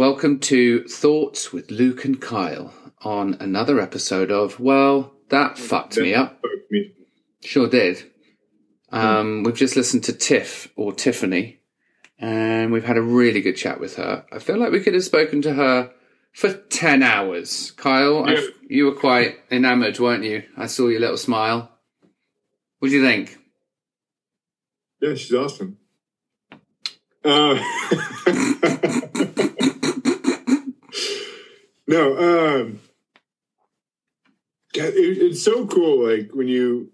Welcome to Thoughts with Luke and Kyle on another episode of Well, That Fucked Me Up. Sure did. Um, we've just listened to Tiff or Tiffanee, and we've had a really good chat with her. I feel like we could have spoken to her for 10 hours. Kyle, I- Yeah. you were quite enamored, weren't you? I saw your little smile. What do you think? Yeah, she's awesome. Uh, no, um, it, it's so cool. Like when you,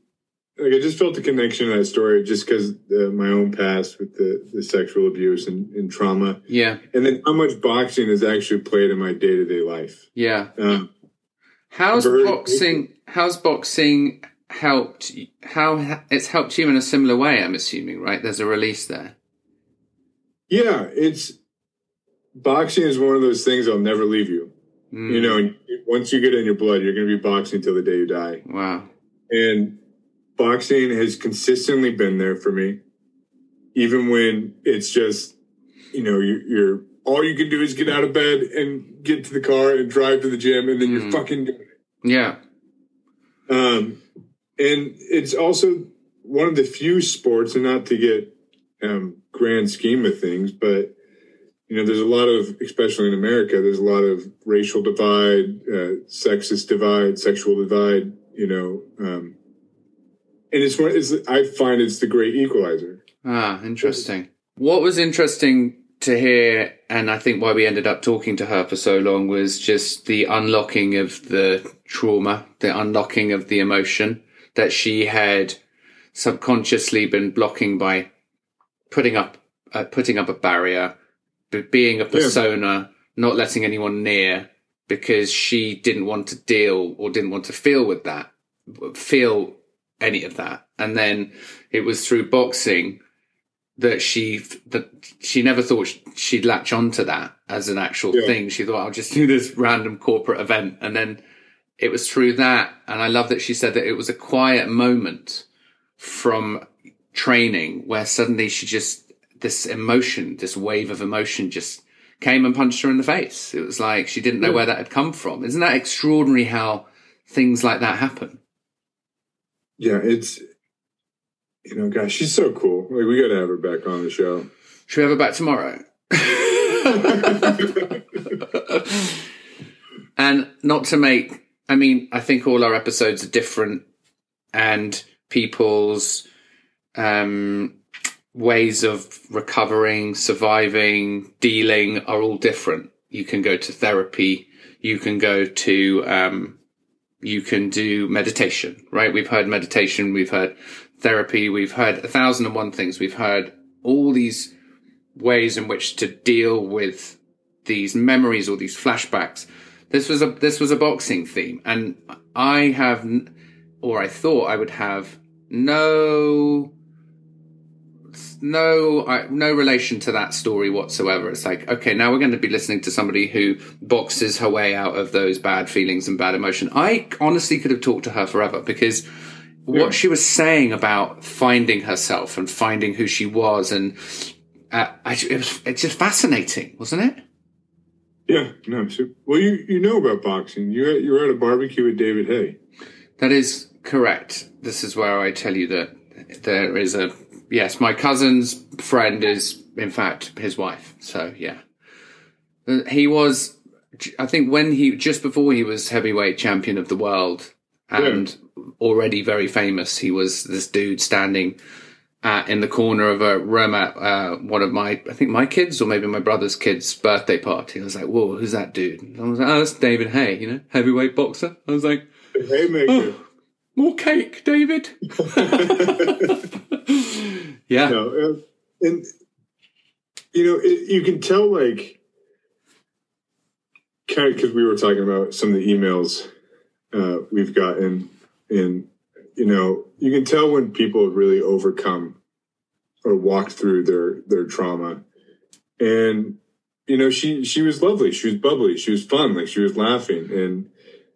like, I just felt a connection to that story just because uh, my own past with the, the sexual abuse and, and trauma, Yeah, and then how much boxing has actually played in my day to day life. yeah. Um, How's Very- boxing? How's boxing helped? How it's helped you in a similar way? I'm assuming, right? There's a release there. yeah, it's boxing is one of those things that'll never leave you. Mm. You know, once you get in your blood, you're going to be boxing till the day you die. Wow. And boxing has consistently been there for me, even when it's just, you know, you're, you're all you can do is get out of bed and get to the car and drive to the gym, and then Mm. you're fucking doing it. Yeah. Um, and it's also one of the few sports, and not to get um, grand scheme of things, but you know, there's a lot of, especially in America, there's a lot of racial divide, uh, sexist divide, sexual divide. You know, um, and it's one. It's I find it's the great equalizer. Ah, interesting. What was interesting to hear, and I think why we ended up talking to her for so long, was just the unlocking of the trauma, the unlocking of the emotion that she had subconsciously been blocking by putting up, uh, putting up a barrier, being a persona, not letting anyone near because she didn't want to deal or didn't want to feel with that, feel any of that. And then it was through boxing that she that she never thought she'd latch onto that as an actual Yeah. thing. She thought I'll just do this random corporate event, and then it was through that. And I love that she said that it was a quiet moment from training where suddenly she just this emotion, this wave of emotion, just came and punched her in the face. It was like she didn't know where that had come from. Isn't that extraordinary? How things like that happen? Yeah, it's you know, gosh, she's so cool. Like we got to have her back on the show. Should we have her back tomorrow? and not to make, I mean, I think all our episodes are different and people's um, ways of recovering, surviving, dealing are all different. You can go to therapy, you can go to, um, you can do meditation, right? We've heard meditation, we've heard therapy, we've heard a thousand and one things, we've heard all these ways in which to deal with these memories or these flashbacks. This was a this was a boxing theme, and I have, or I thought I would have no, no, I, no relation to that story whatsoever. It's like okay, now we're going to be listening to somebody who boxes her way out of those bad feelings and bad emotion. I honestly could have talked to her forever because what she was saying about finding herself and finding who she was and uh, I, it was it's just fascinating, wasn't it? Yeah, no. So, well, you you know about boxing. You you were at a barbecue with David Haye. That is correct. This is where I tell you that there is a yes. My cousin's friend is in fact his wife. So yeah, Uh, he was. I think when he just before he was heavyweight champion of the world and already very famous, he was this dude standing uh, in the corner of a room at uh, one of my, I think my kids or maybe my brother's kids' birthday party. I was like, "Whoa, who's that dude?" And I was like, "Oh, that's David Haye, you know, heavyweight boxer." I was like, Haymaker. "More cake, David." yeah, no, uh, and you know it, you can tell like kind of because we were talking about some of the emails uh, we've gotten, and you know you can tell when people really overcome or walked through their their trauma, and you know she she was lovely, she was bubbly, she was fun, like she was laughing, and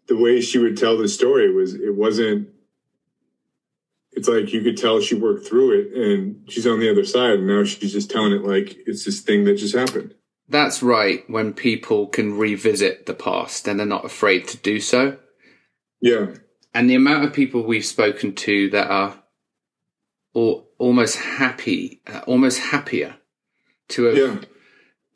the way she would tell the story was it wasn't it's like you could tell she worked through it and she's on the other side and now she's just telling it like it's this thing that just happened that's right when people can revisit the past and they're not afraid to do so. Yeah. And the amount of people we've spoken to that are or almost happy, uh, almost happier to have. Yeah.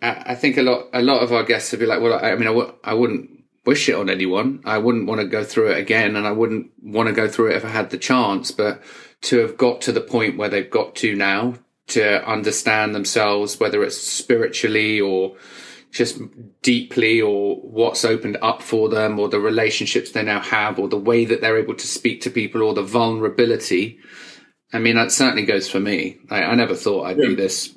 I think a lot, a lot of our guests would be like, well, I I mean, I w- I wouldn't wish it on anyone. I wouldn't want to go through it again, and I wouldn't want to go through it if I had the chance. But to have got to the point where they've got to now, to understand themselves, whether it's spiritually or just deeply, or what's opened up for them, or the relationships they now have, or the way that they're able to speak to people, or the vulnerability. I mean, that certainly goes for me. I, I never thought I'd be this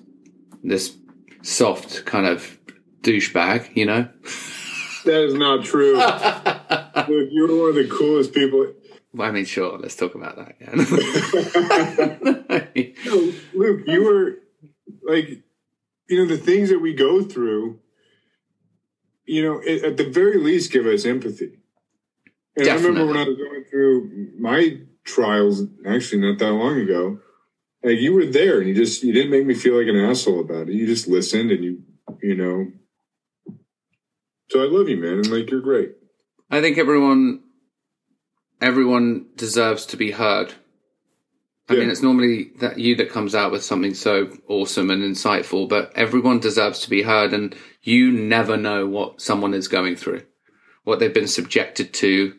this soft kind of douchebag, you know. That is not true. Luke, you were one of the coolest people. Well, I mean, sure. Let's talk about that again. No, Luke, you were like, you know, the things that we go through, you know, it, at the very least, give us empathy. And I remember when I was going through my trials, actually not that long ago, like you were there and you just you didn't make me feel like an asshole about it. You just listened and you, you know. So I love you, man, and like you're great. I think everyone, everyone deserves to be heard. I Yeah. mean, it's normally that you that comes out with something so awesome and insightful, but everyone deserves to be heard, and you never know what someone is going through, what they've been subjected to,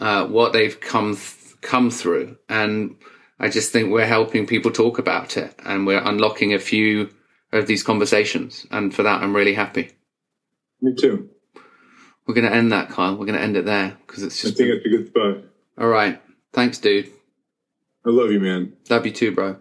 uh, what they've come th- come through, and I just think we're helping people talk about it, and we're unlocking a few of these conversations, and for that, I'm really happy. Me too. We're going to end that, Kyle. We're going to end it there because it's just. I think that's a good spot. all right. Thanks, dude. I love you, man. Love you too, bro.